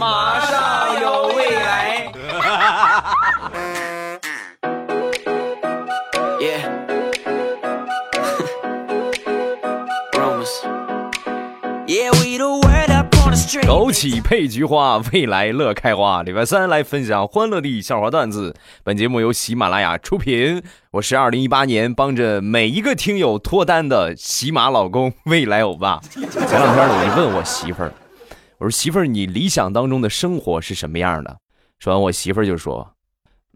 马上有未来。枸杞配菊花，未来乐开花。礼拜三来分享欢乐的笑话段子。本节目由喜马拉雅出品。我是二零一八年帮着每一个听友脱单的喜马老公未来欧巴。前两天呢，我就问我媳妇儿，我说媳妇儿，你理想当中的生活是什么样的？说完，我媳妇儿就说，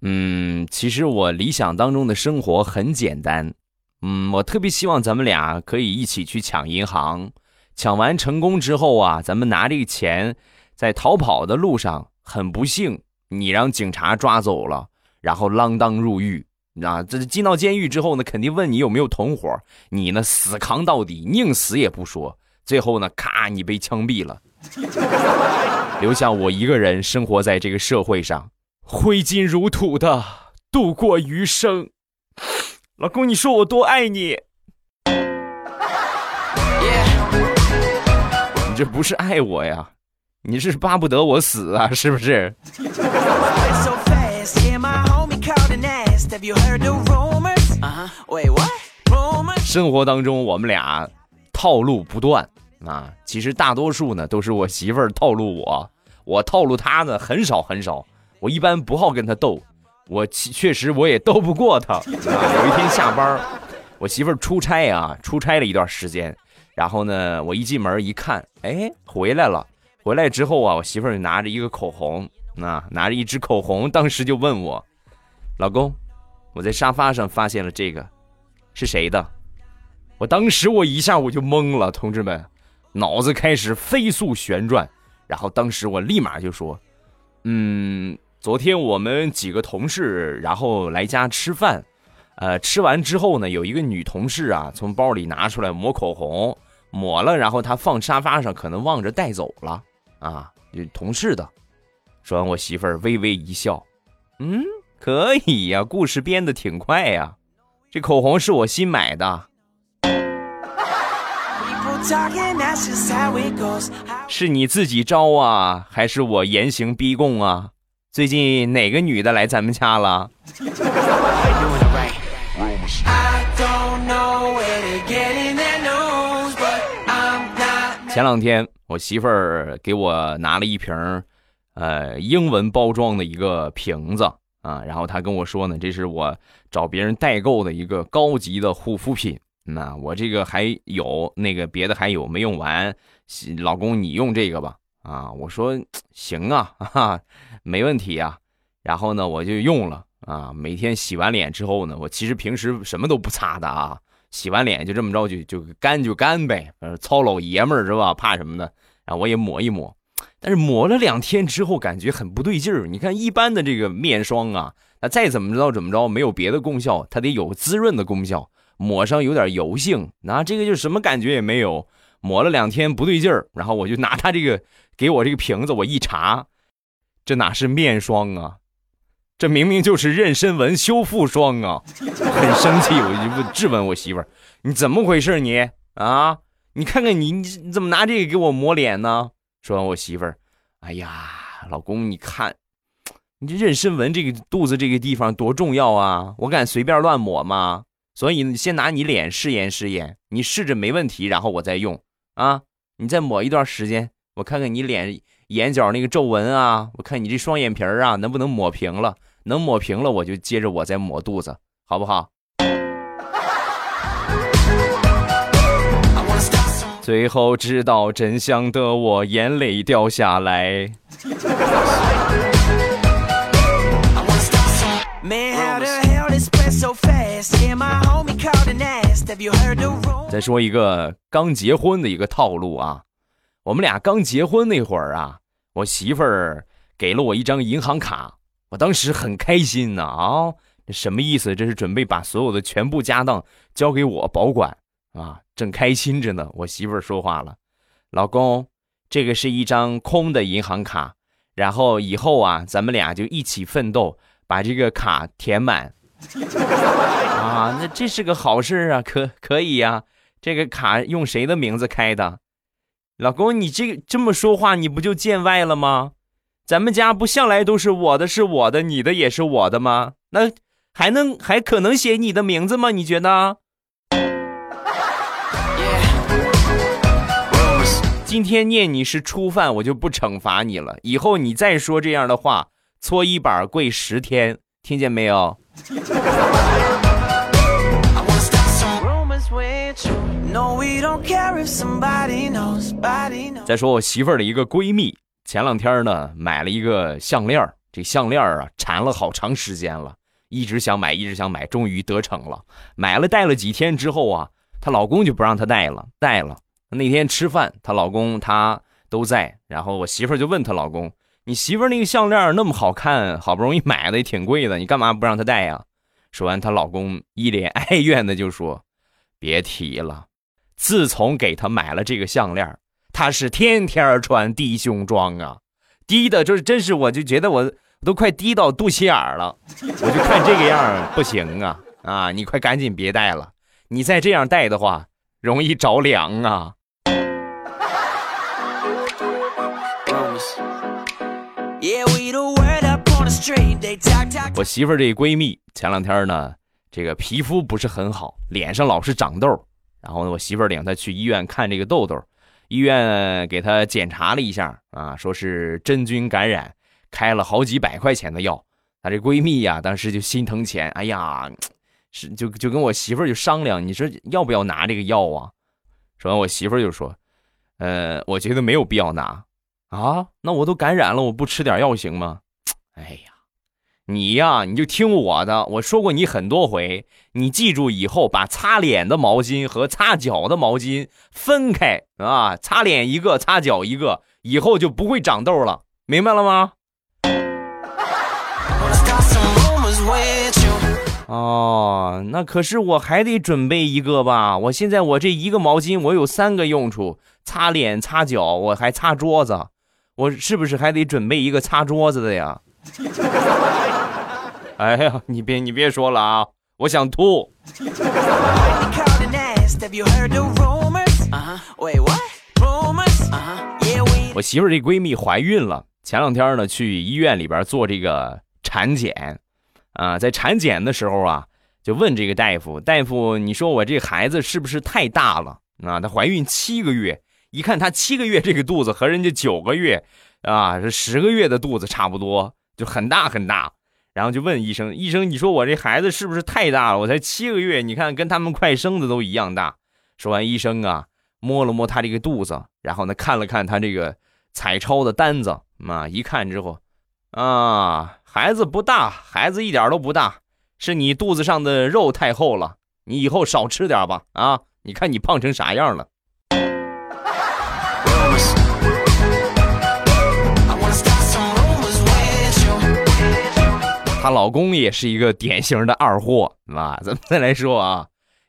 嗯，其实我理想当中的生活很简单，嗯，我特别希望咱们俩可以一起去抢银行。抢完成功之后啊，咱们拿这个钱，在逃跑的路上，很不幸，你让警察抓走了，然后锒铛入狱。啊，这进到监狱之后呢，肯定问你有没有同伙，你呢死扛到底，宁死也不说。最后呢，咔，你被枪毙了，留下我一个人生活在这个社会上，挥金如土的度过余生。老公，你说我多爱你。你这不是爱我呀，你是巴不得我死啊，是不是？生活当中我们俩套路不断啊，其实大多数呢都是我媳妇儿套路我，我套路她呢很少很少，我一般不好跟她斗，我确实我也斗不过她。啊 有一天下班，我媳妇儿出差啊，出差了一段时间。然后呢，我一进门一看，哎，回来了。回来之后啊，我媳妇儿拿着一个口红，啊，拿着一支口红，当时就问我：“老公，我在沙发上发现了这个，是谁的？”我当时我一下我就懵了，同志们，脑子开始飞速旋转。然后当时我立马就说：“嗯，昨天我们几个同事然后来家吃饭，呃，吃完之后呢，有一个女同事啊，从包里拿出来抹口红。”抹了，然后他放沙发上，可能忘着带走了啊！同事的。说完，我媳妇儿微微一笑，嗯，可以呀，故事编的挺快呀。这口红是我新买的，是你自己招啊，还是我严刑逼供啊？最近哪个女的来咱们家了？前两天我媳妇儿给我拿了一瓶呃，英文包装的一个瓶子啊，然后她跟我说呢，这是我找别人代购的一个高级的护肤品。那我这个还有那个别的还有没用完，老公你用这个吧。啊，我说行啊，哈，没问题啊。然后呢，我就用了啊，每天洗完脸之后呢，我其实平时什么都不擦的啊。洗完脸就这么着就就干就干呗，呃糙老爷们儿是吧？怕什么呢？啊我也抹一抹，但是抹了两天之后感觉很不对劲儿。你看一般的这个面霜啊，它再怎么着怎么着没有别的功效，它得有滋润的功效，抹上有点油性，那这个就什么感觉也没有。抹了两天不对劲儿，然后我就拿他这个给我这个瓶子我一查，这哪是面霜啊？这明明就是妊娠纹修复霜啊！很生气，我就质问我媳妇儿：“你怎么回事？你啊，你看看你你怎么拿这个给我抹脸呢？”说完，我媳妇儿：“哎呀，老公，你看，你这妊娠纹这个肚子这个地方多重要啊！我敢随便乱抹吗？所以你先拿你脸试验试验，你试着没问题，然后我再用啊！你再抹一段时间，我看看你脸。”眼角那个皱纹啊，我看你这双眼皮儿啊，能不能抹平了？能抹平了，我就接着我再抹肚子，好不好？最后知道真相的我，眼泪掉下来。再说一个刚结婚的一个套路啊。我们俩刚结婚那会儿啊，我媳妇儿给了我一张银行卡，我当时很开心呢啊，这什么意思？这是准备把所有的全部家当交给我保管啊，正开心着呢。我媳妇儿说话了：“老公，这个是一张空的银行卡，然后以后啊，咱们俩就一起奋斗，把这个卡填满。啊，那这是个好事啊，可可以呀？这个卡用谁的名字开的？”老公，你这这么说话，你不就见外了吗？咱们家不向来都是我的是我的，你的也是我的吗？那还能还可能写你的名字吗？你觉得？今天念你是初犯，我就不惩罚你了。以后你再说这样的话，搓衣板跪十天，听见没有？再说我媳妇儿的一个闺蜜。前两天呢，买了一个项链这项链啊缠了好长时间了，一直想买，一直想买，终于得逞了。买了戴了几天之后啊，她老公就不让她戴了，戴了。那天吃饭，她老公她都在，然后我媳妇就问她老公：“你媳妇那个项链那么好看，好不容易买的也挺贵的，你干嘛不让她戴呀？”说完，她老公一脸哀怨的就说：“别提了，自从给她买了这个项链她是天天穿低胸装啊，低的就是真是，我就觉得我都快低到肚脐眼了，我就看这个样不行啊啊！你快赶紧别戴了，你再这样戴的话，容易着凉啊。我媳妇儿这闺蜜前两天呢，这个皮肤不是很好，脸上老是长痘，然后呢我媳妇儿领她去医院看这个痘痘。医院给她检查了一下啊，说是真菌感染，开了好几百块钱的药。她这闺蜜呀，当时就心疼钱，哎呀，是就就跟我媳妇儿就商量，你说要不要拿这个药啊？说完，我媳妇儿就说：“呃，我觉得没有必要拿啊，那我都感染了，我不吃点药行吗？” 哎呀。你呀，你就听我的。我说过你很多回，你记住以后把擦脸的毛巾和擦脚的毛巾分开啊，擦脸一个，擦脚一个，以后就不会长痘了，明白了吗？哦，那可是我还得准备一个吧？我现在我这一个毛巾我有三个用处：擦脸、擦脚，我还擦桌子，我是不是还得准备一个擦桌子的呀？哎呀，你别你别说了啊！我想吐。我媳妇儿这闺蜜怀孕了，前两天呢去医院里边做这个产检，啊，在产检的时候啊，就问这个大夫，大夫，你说我这孩子是不是太大了？啊，她怀孕七个月，一看她七个月这个肚子和人家九个月，啊，是十个月的肚子差不多，就很大很大。然后就问医生：“医生，你说我这孩子是不是太大了？我才七个月，你看跟他们快生的都一样大。”说完，医生啊摸了摸他这个肚子，然后呢看了看他这个彩超的单子，啊，一看之后，啊，孩子不大，孩子一点都不大，是你肚子上的肉太厚了，你以后少吃点吧。啊，你看你胖成啥样了。她老公也是一个典型的二货，啊，咱们再来说啊，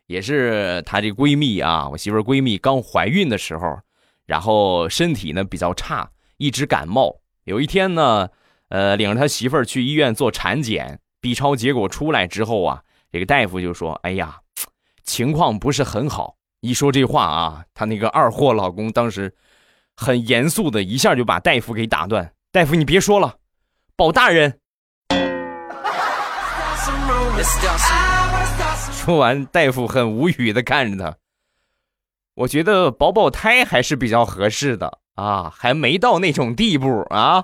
也是她这闺蜜啊，我媳妇闺蜜刚怀孕的时候，然后身体呢比较差，一直感冒。有一天呢，呃，领着他媳妇儿去医院做产检，B 超结果出来之后啊，这个大夫就说：“哎呀，情况不是很好。”一说这话啊，她那个二货老公当时很严肃的一下就把大夫给打断：“大夫，你别说了，保大人。”说完，大夫很无语的看着他。我觉得保保胎还是比较合适的啊，还没到那种地步啊。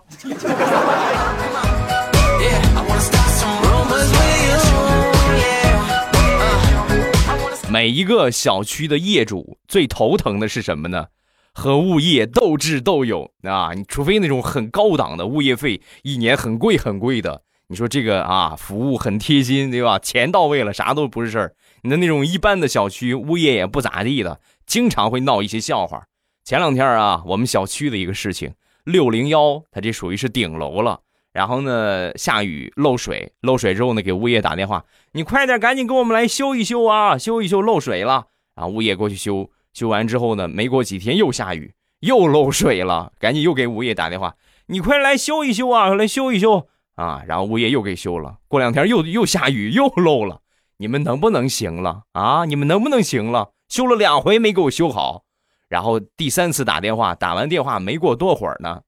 每一个小区的业主最头疼的是什么呢？和物业斗智斗勇啊！你除非那种很高档的物业费，一年很贵很贵的。你说这个啊，服务很贴心，对吧？钱到位了，啥都不是事儿。你的那种一般的小区，物业也不咋地的，经常会闹一些笑话。前两天啊，我们小区的一个事情，六零幺，它这属于是顶楼了。然后呢，下雨漏水，漏水之后呢，给物业打电话，你快点，赶紧给我们来修一修啊，修一修漏水了。然后物业过去修，修完之后呢，没过几天又下雨，又漏水了，赶紧又给物业打电话，你快来修一修啊，来修一修。啊，然后物业又给修了。过两天又又下雨又漏了，你们能不能行了啊？你们能不能行了？修了两回没给我修好，然后第三次打电话，打完电话没过多会儿呢，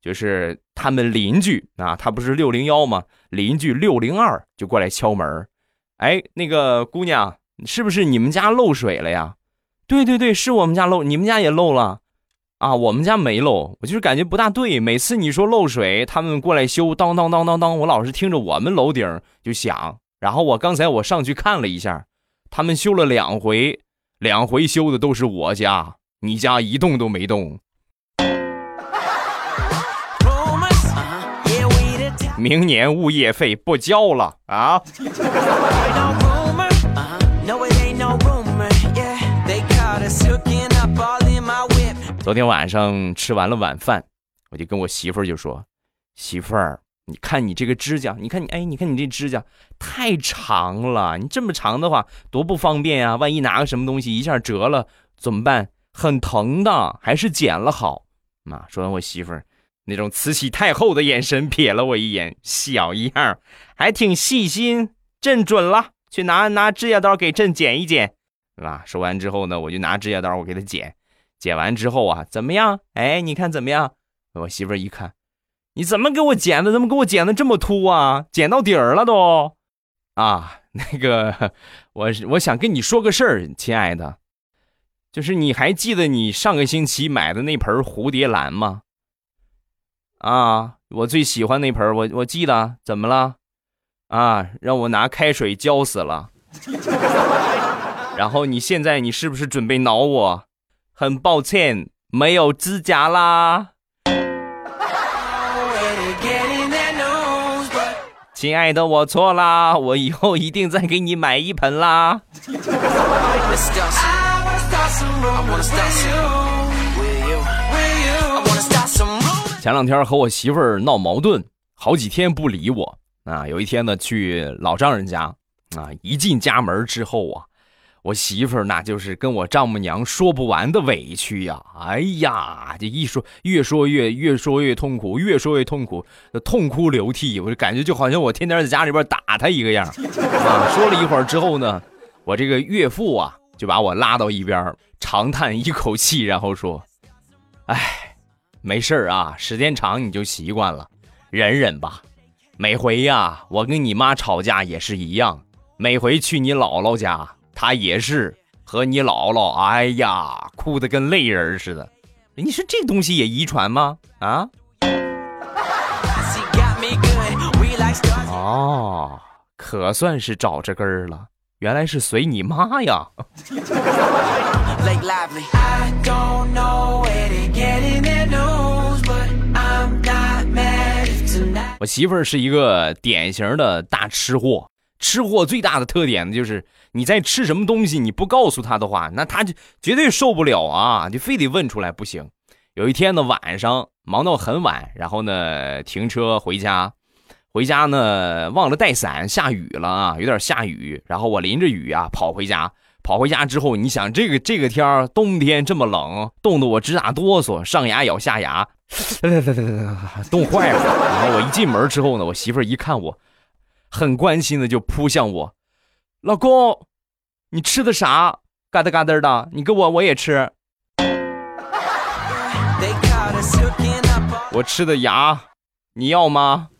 就是他们邻居啊，他不是六零幺吗？邻居六零二就过来敲门，哎，那个姑娘，是不是你们家漏水了呀？对对对，是我们家漏，你们家也漏了，啊，我们家没漏，我就是感觉不大对，每次你说漏水，他们过来修，当当当当当，我老是听着我们楼顶就响，然后我刚才我上去看了一下，他们修了两回，两回修的都是我家，你家一动都没动。明年物业费不交了啊！昨天晚上吃完了晚饭，我就跟我媳妇儿就说：“媳妇儿，你看你这个指甲，你看你哎，你看你这指甲太长了，你这么长的话多不方便呀！万一拿个什么东西一下折了怎么办？很疼的，还是剪了好。”啊说完，我媳妇儿。那种慈禧太后的眼神瞥了我一眼，小样还挺细心。朕准了，去拿拿指甲刀给朕剪一剪，是吧？说完之后呢，我就拿指甲刀，我给他剪。剪完之后啊，怎么样？哎，你看怎么样？我媳妇一看，你怎么给我剪的？怎么给我剪的这么秃啊？剪到底儿了都。啊，那个，我我想跟你说个事儿，亲爱的，就是你还记得你上个星期买的那盆蝴蝶兰吗？啊，我最喜欢那盆我我记得，怎么了？啊，让我拿开水浇死了。然后你现在你是不是准备挠我？很抱歉，没有指甲啦。亲爱的，我错啦，我以后一定再给你买一盆啦。前两天和我媳妇儿闹矛盾，好几天不理我啊。有一天呢，去老丈人家啊，一进家门之后啊，我媳妇儿那就是跟我丈母娘说不完的委屈呀。哎呀，这一说越说越越说越痛苦，越说越痛苦，痛哭流涕。我就感觉就好像我天天在家里边打她一个样啊。说了一会儿之后呢，我这个岳父啊就把我拉到一边，长叹一口气，然后说：“哎。”没事啊，时间长你就习惯了，忍忍吧。每回呀，我跟你妈吵架也是一样。每回去你姥姥家，她也是和你姥姥，哎呀，哭得跟泪人似的。你说这东西也遗传吗？啊？哦，可算是找着根儿了，原来是随你妈呀。我媳妇儿是一个典型的大吃货，吃货最大的特点呢，就是你在吃什么东西，你不告诉他的话，那他就绝对受不了啊，就非得问出来不行。有一天呢，晚上忙到很晚，然后呢停车回家，回家呢忘了带伞，下雨了啊，有点下雨，然后我淋着雨啊跑回家。跑回家之后，你想这个这个天儿，冬天这么冷，冻得我直打哆嗦，上牙咬下牙，冻坏了。然后我一进门之后呢，我媳妇儿一看我，很关心的就扑向我，老公，你吃的啥？嘎噔嘎噔的，你给我我也吃。我吃的牙，你要吗？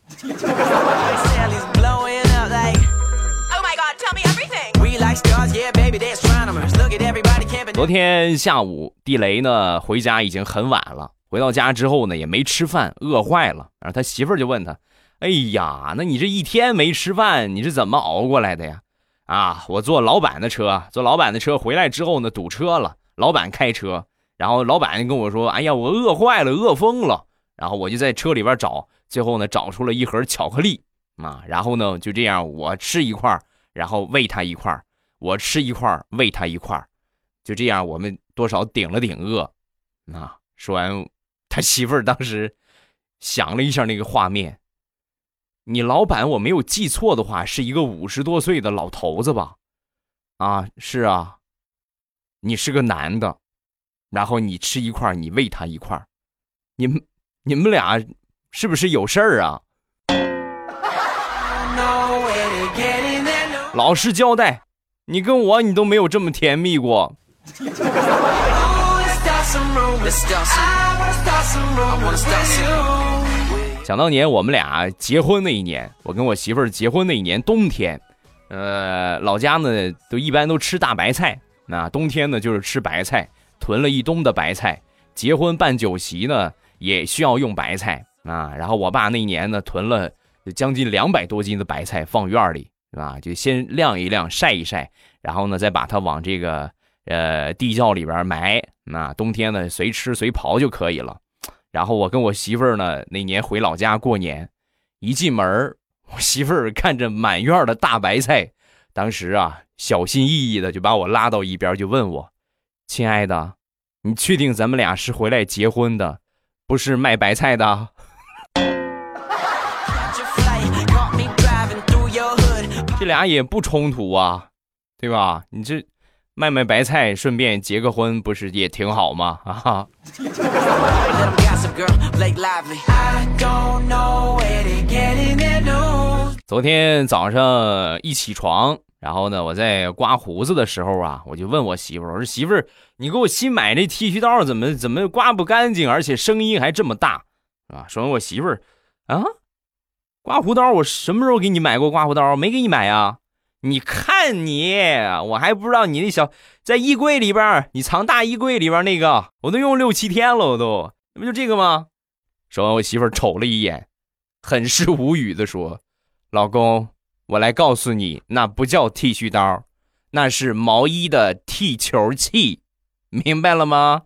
昨天下午，地雷呢回家已经很晚了。回到家之后呢，也没吃饭，饿坏了。然后他媳妇儿就问他：“哎呀，那你这一天没吃饭，你是怎么熬过来的呀？”啊，我坐老板的车，坐老板的车回来之后呢，堵车了。老板开车，然后老板跟我说：“哎呀，我饿坏了，饿疯了。”然后我就在车里边找，最后呢找出了一盒巧克力啊。然后呢就这样，我吃一块，然后喂他一块，我吃一块，喂他一块。就这样，我们多少顶了顶饿，啊！说完，他媳妇儿当时想了一下那个画面。你老板我没有记错的话，是一个五十多岁的老头子吧？啊，是啊。你是个男的，然后你吃一块，你喂他一块，你们你们俩是不是有事儿啊？老实交代，你跟我你都没有这么甜蜜过。想当年我们俩结婚那一年，我跟我媳妇儿结婚那一年冬天，呃，老家呢都一般都吃大白菜，那冬天呢就是吃白菜，囤了一冬的白菜。结婚办酒席呢也需要用白菜啊，然后我爸那一年呢囤了将近两百多斤的白菜放院里，是吧？就先晾一晾，晒一晒，然后呢再把它往这个呃地窖里边埋，那冬天呢随吃随刨就可以了。然后我跟我媳妇儿呢，那年回老家过年，一进门我媳妇儿看着满院的大白菜，当时啊，小心翼翼的就把我拉到一边，就问我：“亲爱的，你确定咱们俩是回来结婚的，不是卖白菜的？” 这俩也不冲突啊，对吧？你这。卖卖白菜，顺便结个婚，不是也挺好吗？啊哈！昨天早上一起床，然后呢，我在刮胡子的时候啊，我就问我媳妇儿：“我说媳妇儿，你给我新买这剃须刀怎么怎么刮不干净，而且声音还这么大啊？”说完，我媳妇儿啊，刮胡刀我什么时候给你买过刮胡刀？没给你买呀。你看你，我还不知道你那小在衣柜里边，你藏大衣柜里边那个，我都用六七天了，我都，那不就这个吗？说完，我媳妇瞅了一眼，很是无语的说：“老公，我来告诉你，那不叫剃须刀，那是毛衣的剃球器，明白了吗？”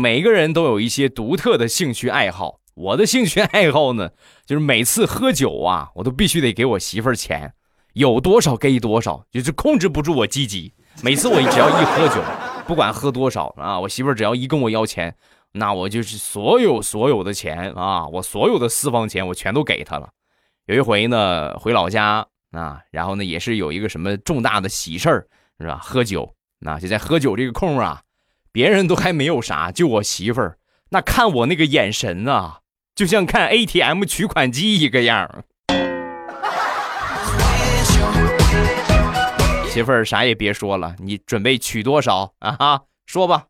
每个人都有一些独特的兴趣爱好。我的兴趣爱好呢，就是每次喝酒啊，我都必须得给我媳妇儿钱，有多少给多少，就是控制不住我积极。每次我只要一喝酒，不管喝多少啊，我媳妇儿只要一跟我要钱，那我就是所有所有的钱啊，我所有的私房钱我全都给她了。有一回呢，回老家啊，然后呢也是有一个什么重大的喜事儿，是吧？喝酒，那就在喝酒这个空啊。别人都还没有啥，就我媳妇儿，那看我那个眼神啊，就像看 ATM 取款机一个样媳妇儿啥也别说了，你准备取多少啊？哈，说吧。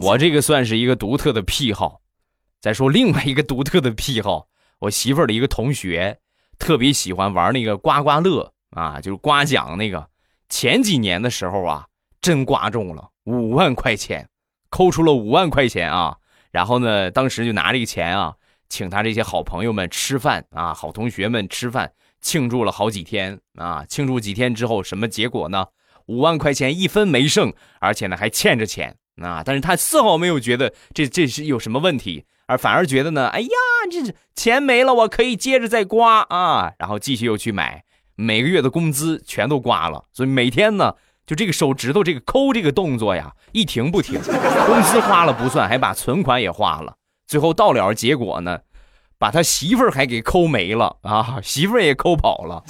我这个算是一个独特的癖好。再说另外一个独特的癖好，我媳妇儿的一个同学。特别喜欢玩那个刮刮乐啊，就是刮奖那个。前几年的时候啊，真刮中了五万块钱，抠出了五万块钱啊。然后呢，当时就拿这个钱啊，请他这些好朋友们吃饭啊，好同学们吃饭，庆祝了好几天啊。庆祝几天之后，什么结果呢？五万块钱一分没剩，而且呢还欠着钱啊。但是他丝毫没有觉得这这是有什么问题。而反而觉得呢，哎呀，这钱没了，我可以接着再刮啊，然后继续又去买，每个月的工资全都刮了，所以每天呢，就这个手指头这个抠这个动作呀，一停不停，工资花了不算，还把存款也花了，最后到了结果呢，把他媳妇儿还给抠没了啊，媳妇儿也抠跑了。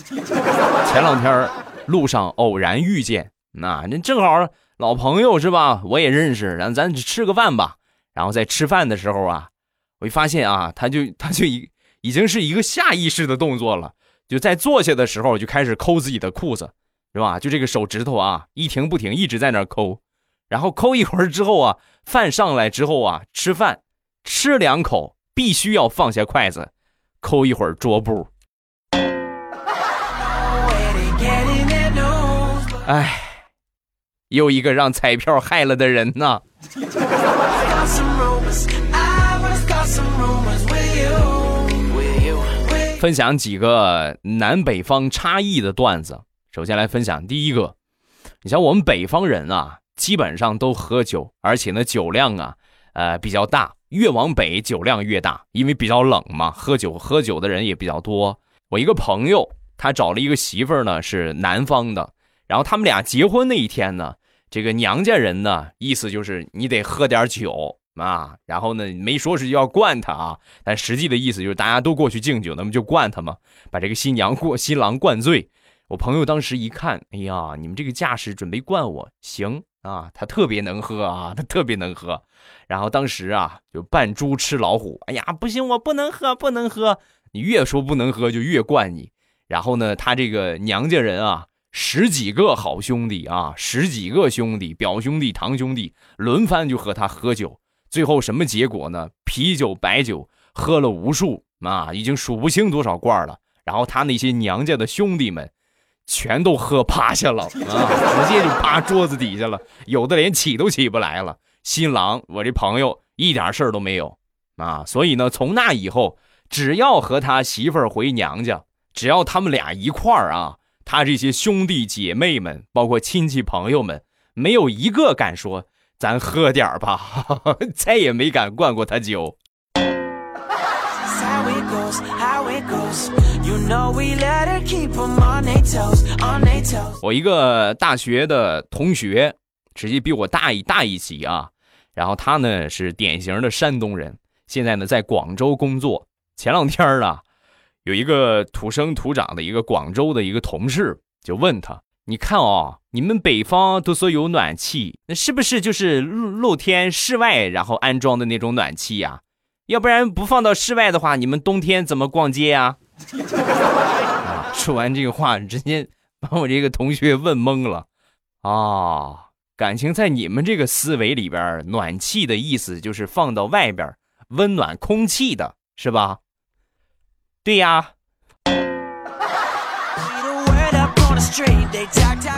前两天路上偶然遇见，那那正好老朋友是吧？我也认识，然后咱吃个饭吧。然后在吃饭的时候啊。我一发现啊，他就他就已已经是一个下意识的动作了，就在坐下的时候就开始抠自己的裤子，是吧？就这个手指头啊，一停不停，一直在那抠，然后抠一会儿之后啊，饭上来之后啊，吃饭吃两口必须要放下筷子，抠一会儿桌布。哎，又一个让彩票害了的人呐！分享几个南北方差异的段子。首先来分享第一个，你像我们北方人啊，基本上都喝酒，而且呢酒量啊，呃比较大。越往北酒量越大，因为比较冷嘛，喝酒喝酒的人也比较多。我一个朋友，他找了一个媳妇儿呢，是南方的。然后他们俩结婚那一天呢，这个娘家人呢，意思就是你得喝点酒。啊，然后呢，没说是要灌他啊，但实际的意思就是大家都过去敬酒，那么就灌他嘛，把这个新娘过新郎灌醉。我朋友当时一看，哎呀，你们这个架势准备灌我，行啊，他特别能喝啊，他特别能喝。然后当时啊，就扮猪吃老虎。哎呀，不行，我不能喝，不能喝。你越说不能喝，就越灌你。然后呢，他这个娘家人啊，十几个好兄弟啊，十几个兄弟，表兄弟、堂兄弟轮番就和他喝酒。最后什么结果呢？啤酒、白酒喝了无数啊，已经数不清多少罐了。然后他那些娘家的兄弟们，全都喝趴下了 啊，直接就趴桌子底下了，有的连起都起不来了。新郎，我这朋友一点事儿都没有啊，所以呢，从那以后，只要和他媳妇儿回娘家，只要他们俩一块儿啊，他这些兄弟姐妹们，包括亲戚朋友们，没有一个敢说咱喝点儿吧，再也没敢灌过他酒。我一个大学的同学，直接比我大一大一级啊。然后他呢是典型的山东人，现在呢在广州工作。前两天啊，有一个土生土长的一个广州的一个同事就问他：“你看哦，你们北方都说有暖气，那是不是就是露露天室外然后安装的那种暖气呀？要不然不放到室外的话，你们冬天怎么逛街呀？” 啊说完这个话，直接把我这个同学问懵了啊。感情在你们这个思维里边，暖气的意思就是放到外边温暖空气的，是吧？对呀。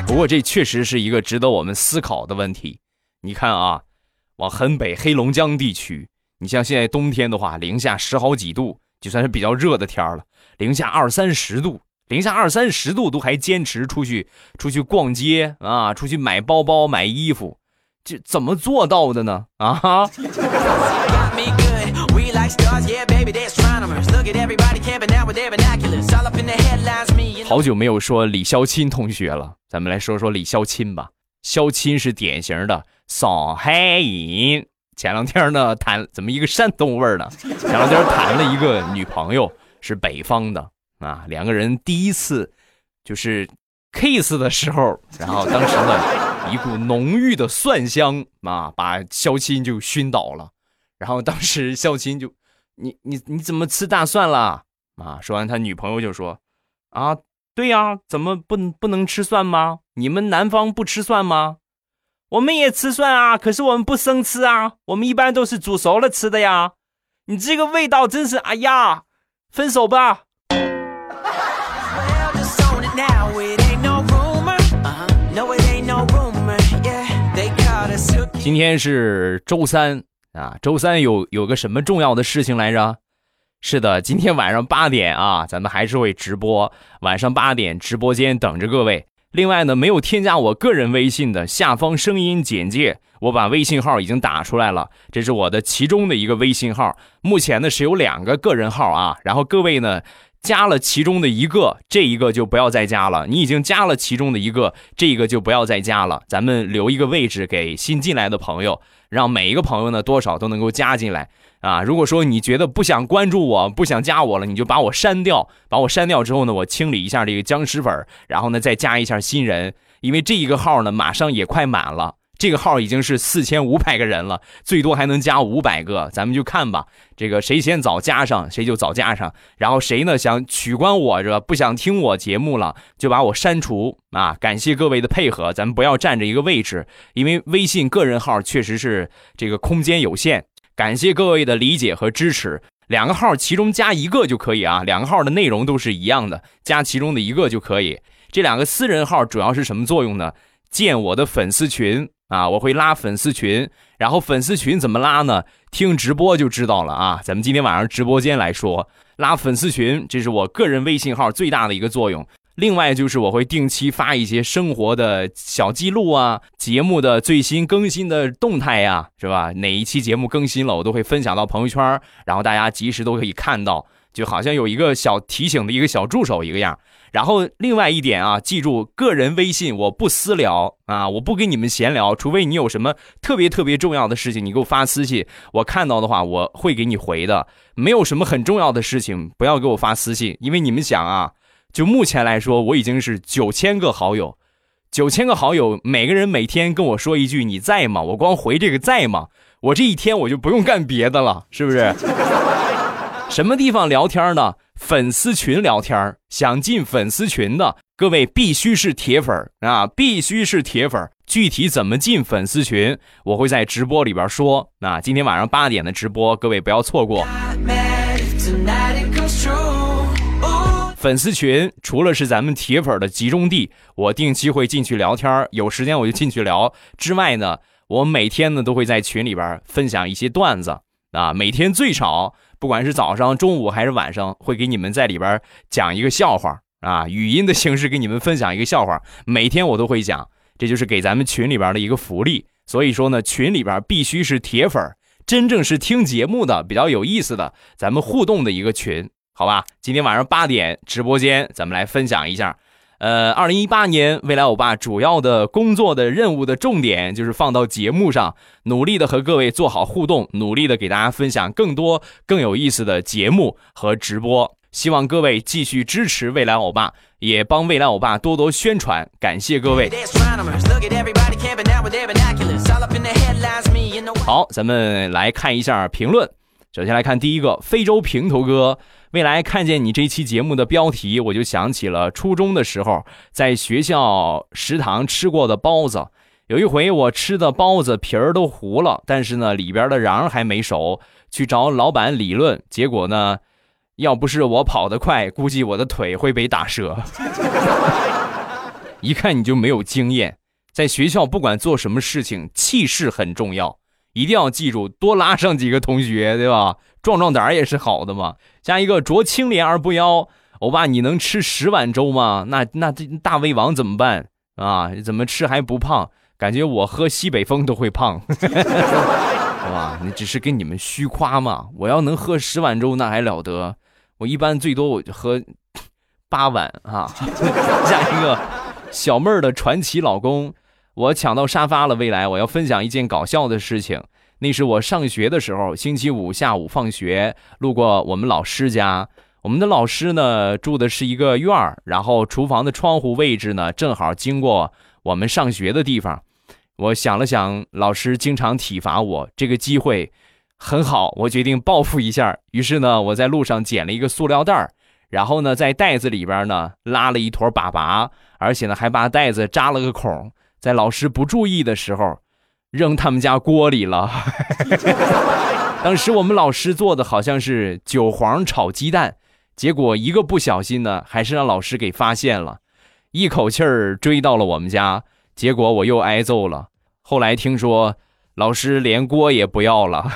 不过这确实是一个值得我们思考的问题。你看啊，往很北黑龙江地区，你像现在冬天的话，零下十好几度，就算是比较热的天了，零下二三十度。零下二三十度都还坚持出去出去逛街啊，出去买包包买衣服，这怎么做到的呢？啊！好久没有说李肖钦同学了，咱们来说说李肖钦吧。肖钦是典型的上海人，前两天呢谈怎么一个山东味儿呢？前两天谈了一个女朋友是北方的。啊，两个人第一次就是 kiss 的时候，然后当时呢，一股浓郁的蒜香啊，把肖钦就熏倒了。然后当时 孝钦就，你你你怎么吃大蒜了？啊，说完他女朋友就说，啊，对呀，怎么不能不能吃蒜吗？你们南方不吃蒜吗？我们也吃蒜啊，可是我们不生吃啊，我们一般都是煮熟了吃的呀。你这个味道真是，哎呀，分手吧。今天是周三啊，周三有有个什么重要的事情来着？是的，今天晚上八点啊，咱们还是会直播，晚上八点直播间等着各位。另外呢，没有添加我个人微信的，下方声音简介，我把微信号已经打出来了，这是我的其中的一个微信号。目前呢是有两个个人号啊，然后各位呢。加了其中的一个，这一个就不要再加了。你已经加了其中的一个，这一个就不要再加了。咱们留一个位置给新进来的朋友，让每一个朋友呢多少都能够加进来啊。如果说你觉得不想关注我，不想加我了，你就把我删掉。把我删掉之后呢，我清理一下这个僵尸粉，然后呢再加一下新人，因为这一个号呢马上也快满了。这个号已经是四千五百个人了，最多还能加五百个，咱们就看吧。这个谁先早加上，谁就早加上。然后谁呢想取关我这不想听我节目了，就把我删除啊！感谢各位的配合，咱们不要占着一个位置，因为微信个人号确实是这个空间有限。感谢各位的理解和支持，两个号其中加一个就可以啊，两个号的内容都是一样的，加其中的一个就可以。这两个私人号主要是什么作用呢？建我的粉丝群。啊，我会拉粉丝群，然后粉丝群怎么拉呢？听直播就知道了啊。咱们今天晚上直播间来说，拉粉丝群，这是我个人微信号最大的一个作用。另外就是我会定期发一些生活的小记录啊，节目的最新更新的动态呀，是吧？哪一期节目更新了，我都会分享到朋友圈，然后大家及时都可以看到，就好像有一个小提醒的一个小助手一个样。然后另外一点啊，记住个人微信我不私聊啊，我不跟你们闲聊，除非你有什么特别特别重要的事情，你给我发私信，我看到的话我会给你回的。没有什么很重要的事情，不要给我发私信，因为你们想啊，就目前来说，我已经是九千个好友，九千个好友，每个人每天跟我说一句“你在吗”，我光回这个“在吗”，我这一天我就不用干别的了，是不是？什么地方聊天呢？粉丝群聊天想进粉丝群的各位必须是铁粉啊，必须是铁粉。具体怎么进粉丝群，我会在直播里边说。那今天晚上八点的直播，各位不要错过。粉丝群除了是咱们铁粉的集中地，我定期会进去聊天有时间我就进去聊。之外呢，我每天呢都会在群里边分享一些段子啊，每天最少不管是早上、中午还是晚上，会给你们在里边讲一个笑话啊，语音的形式给你们分享一个笑话，每天我都会讲，这就是给咱们群里边的一个福利。所以说呢，群里边必须是铁粉，真正是听节目的比较有意思的，咱们互动的一个群。好吧，今天晚上八点直播间，咱们来分享一下。呃，二零一八年未来欧巴主要的工作的任务的重点就是放到节目上，努力的和各位做好互动，努力的给大家分享更多更有意思的节目和直播。希望各位继续支持未来欧巴，也帮未来欧巴多多宣传，感谢各位。好，咱们来看一下评论。首先来看第一个，非洲平头哥。未来看见你这期节目的标题，我就想起了初中的时候在学校食堂吃过的包子。有一回我吃的包子皮儿都糊了，但是呢里边的瓤还没熟，去找老板理论，结果呢，要不是我跑得快，估计我的腿会被打折。一看你就没有经验，在学校不管做什么事情，气势很重要。一定要记住，多拉上几个同学，对吧？壮壮胆也是好的嘛。加一个濯清涟而不妖，欧巴，你能吃十碗粥吗？那那这大胃王怎么办啊？怎么吃还不胖？感觉我喝西北风都会胖，对吧？你只是跟你们虚夸嘛。我要能喝十碗粥，那还了得？我一般最多我就喝八碗啊。加一个小妹儿的传奇老公。我抢到沙发了，未来我要分享一件搞笑的事情。那是我上学的时候，星期五下午放学路过我们老师家。我们的老师呢住的是一个院儿，然后厨房的窗户位置呢正好经过我们上学的地方。我想了想，老师经常体罚我，这个机会很好，我决定报复一下。于是呢，我在路上捡了一个塑料袋儿，然后呢在袋子里边呢拉了一坨粑粑，而且呢还把袋子扎了个孔。在老师不注意的时候，扔他们家锅里了。当时我们老师做的好像是韭黄炒鸡蛋，结果一个不小心呢，还是让老师给发现了，一口气儿追到了我们家，结果我又挨揍了。后来听说老师连锅也不要了。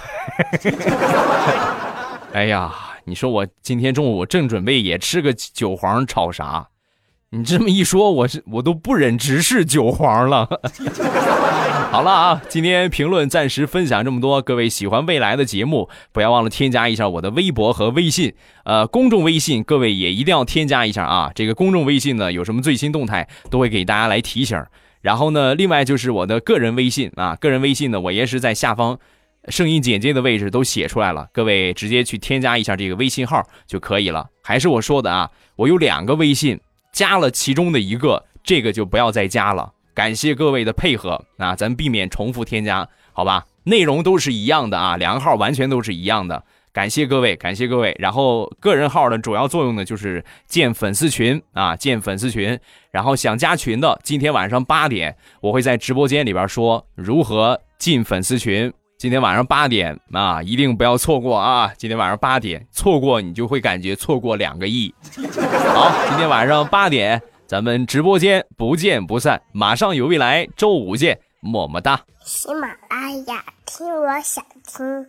哎呀，你说我今天中午正准备也吃个韭黄炒啥。你这么一说，我是我都不忍直视韭黄了。好了啊，今天评论暂时分享这么多。各位喜欢未来的节目，不要忘了添加一下我的微博和微信，呃，公众微信，各位也一定要添加一下啊。这个公众微信呢，有什么最新动态都会给大家来提醒。然后呢，另外就是我的个人微信啊，个人微信呢，我也是在下方声音简介的位置都写出来了，各位直接去添加一下这个微信号就可以了。还是我说的啊，我有两个微信。加了其中的一个，这个就不要再加了。感谢各位的配合啊，咱避免重复添加，好吧？内容都是一样的啊，两个号完全都是一样的。感谢各位，感谢各位。然后个人号的主要作用呢，就是建粉丝群啊，建粉丝群。然后想加群的，今天晚上八点，我会在直播间里边说如何进粉丝群。今天晚上八点啊，一定不要错过啊！今天晚上八点错过，你就会感觉错过两个亿。好，今天晚上八点，咱们直播间不见不散。马上有未来，周五见，么么哒。喜马拉雅，听我想听。